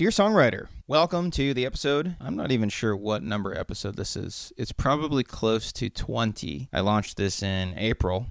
Dear songwriter, welcome to the episode. I'm not even sure what number episode this is. It's probably close to 20. I launched this in April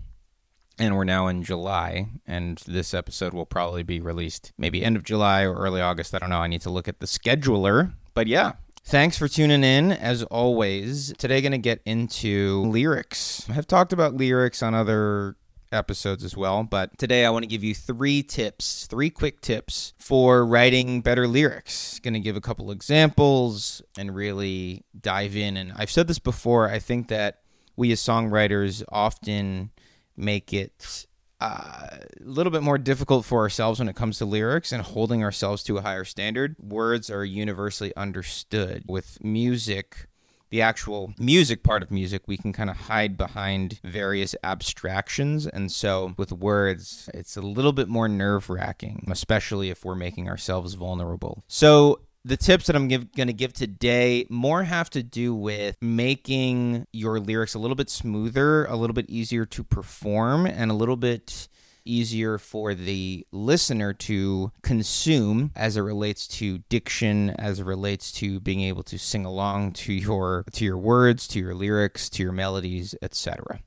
and we're now in July, and this episode will probably be released maybe end of July or early August. I don't know. I need to look at the scheduler. But yeah, Thanks for tuning in. As always, today going to get into lyrics. I have talked about lyrics on other episodes as well, but today I want to give you three tips, three quick tips for writing better lyrics. Going to give a couple examples and really dive in. And I've said this before, I think that we as songwriters often make it uh, a little bit more difficult for ourselves when it comes to lyrics and holding ourselves to a higher standard. Words are universally understood. With music, the actual music part of music, we can kind of hide behind various abstractions. And so with words, it's a little bit more nerve wracking, especially if we're making ourselves vulnerable. So the tips that I'm going to give today more have to do with making your lyrics a little bit smoother, a little bit easier to perform, and a little bit easier for the listener to consume as it relates to diction as it relates to being able to sing along to your to your words to your lyrics to your melodies etc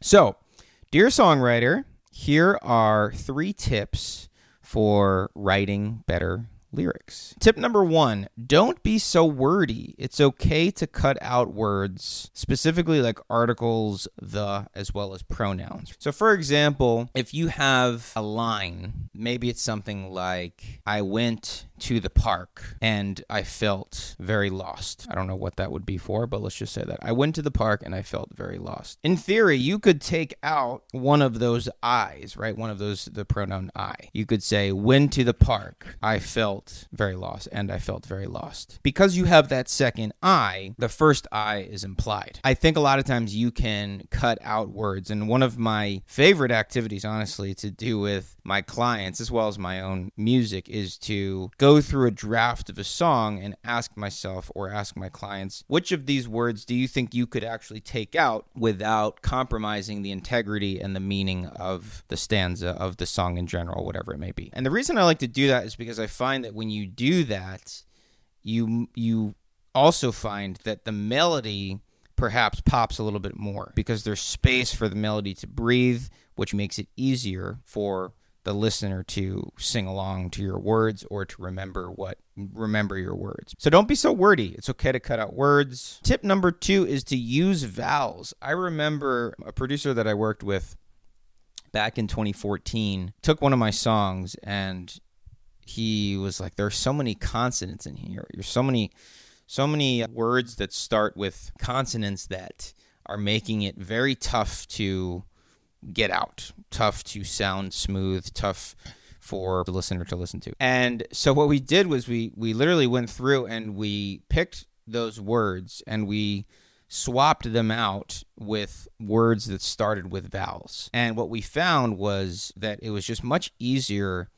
so dear songwriter here are three tips for writing better lyrics. Tip number one don't be so wordy. It's okay to cut out words, specifically like articles, the, as well as pronouns. So, for example, if you have a line, maybe it's something like, I went to the park and I felt very lost. I don't know what that would be for, but let's just say that. I went to the park and I felt very lost. In theory, you could take out one of those I's, right? One of those, the pronoun I. You could say, went to the park. I felt very lost and I felt very lost. Because you have that second I, the first I is implied. I think a lot of times you can cut out words. And one of my favorite activities, honestly, to do with my clients as well as my own music is to go go through a draft of a song and ask myself or ask my clients, which of these words do you think you could actually take out without compromising the integrity and the meaning of the stanza of the song in general, whatever it may be? And the reason I like to do that is because I find that when you do that, you you also find that the melody perhaps pops a little bit more because there's space for the melody to breathe, which makes it easier for the listener to sing along to your words or to remember what remember your words. So don't be so wordy. It's okay to cut out words. Tip number 2 is to use vowels. I remember a producer that I worked with back in 2014 took one of my songs and he was like there's so many consonants in here. There's so many so many words that start with consonants that are making it very tough to get out. Tough to sound smooth, tough for the listener to listen to. And so what we did was we we literally went through and we picked those words and we swapped them out with words that started with vowels. And what we found was that it was just much easier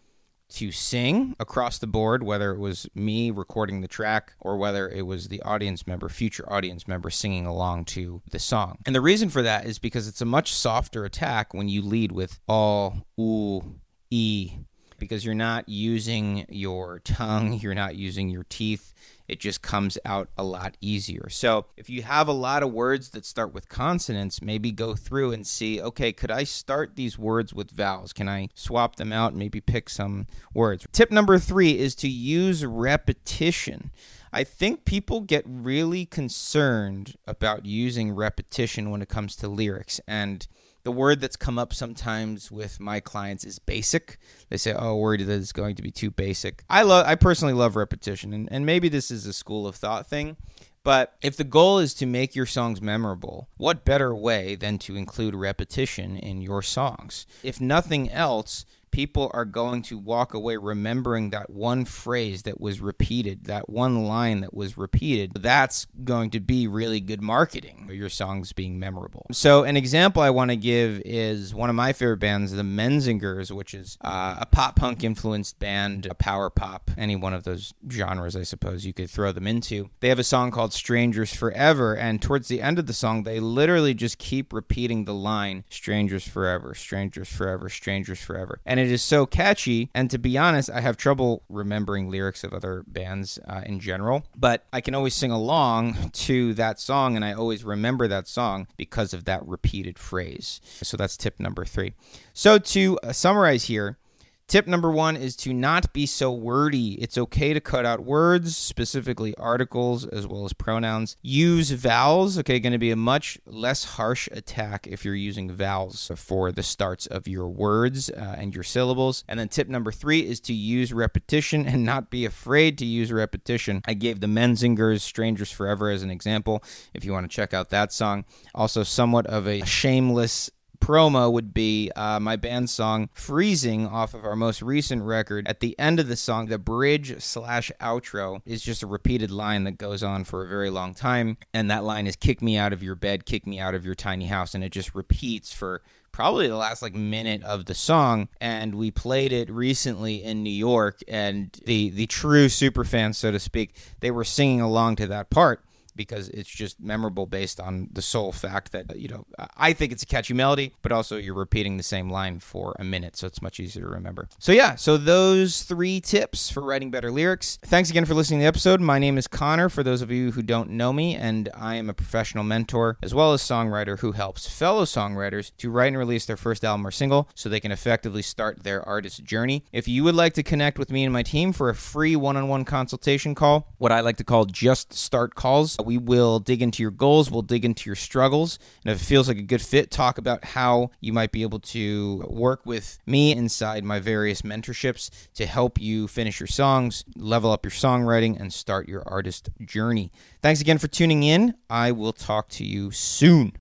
to sing across the board, whether it was me recording the track or whether it was the audience member, future audience member, singing along to the song. And the reason for that is because it's a much softer attack when you lead with all, ooh, e, because you're not using your tongue, you're not using your teeth it just comes out a lot easier. So if you have a lot of words that start with consonants, maybe go through and see, okay, could I start these words with vowels? Can I swap them out and maybe pick some words? Tip number three is to use repetition. I think people get really concerned about using repetition when it comes to lyrics. And the word that's come up sometimes with my clients is basic. They say, "Oh, worried that it's going to be too basic." I love, I personally love repetition, and, and maybe this is a school of thought thing. But if the goal is to make your songs memorable, what better way than to include repetition in your songs? If nothing else, people are going to walk away remembering that one phrase that was repeated, that one line that was repeated. That's going to be really good marketing for your songs being memorable. So, an example I want to give is one of my favorite bands, the Menzingers, which is uh, a pop punk influenced band, a power pop, any one of those genres, I suppose you could throw them into. They have a song called Strangers Forever, and towards the end of the song, they literally just keep repeating the line Strangers Forever, Strangers Forever, Strangers Forever. And it is so catchy. And to be honest, I have trouble remembering lyrics of other bands uh, in general, but I can always sing along to that song, and I always remember that song because of that repeated phrase. So that's tip number three. So to uh, summarize here, Tip number one is to not be so wordy. It's okay to cut out words, specifically articles as well as pronouns. Use vowels. Okay, going to be a much less harsh attack if you're using vowels for the starts of your words uh, and your syllables. And then tip number three is to use repetition and not be afraid to use repetition. I gave the Menzingers Strangers Forever as an example if you want to check out that song. Also, somewhat of a shameless promo would be uh, my band song freezing off of our most recent record. At the end of the song the bridge slash outro is just a repeated line that goes on for a very long time and that line is kick me out of your bed kick me out of your tiny house and it just repeats for probably the last like minute of the song and we played it recently in New York and the the true super fans so to speak they were singing along to that part because it's just memorable based on the sole fact that you know I think it's a catchy melody, but also you're repeating the same line for a minute, so it's much easier to remember. So yeah, so those three tips for writing better lyrics. Thanks again for listening to the episode. My name is Connor. For those of you who don't know me, and I am a professional mentor as well as songwriter who helps fellow songwriters to write and release their first album or single so they can effectively start their artist journey. If you would like to connect with me and my team for a free one-on-one consultation call, what I like to call just start calls Uh, we will dig into your goals, we'll dig into your struggles, and if it feels like a good fit, talk about how you might be able to work with me inside my various mentorships to help you finish your songs, level up your songwriting, and start your artist journey. Thanks again for tuning in. I will talk to you soon.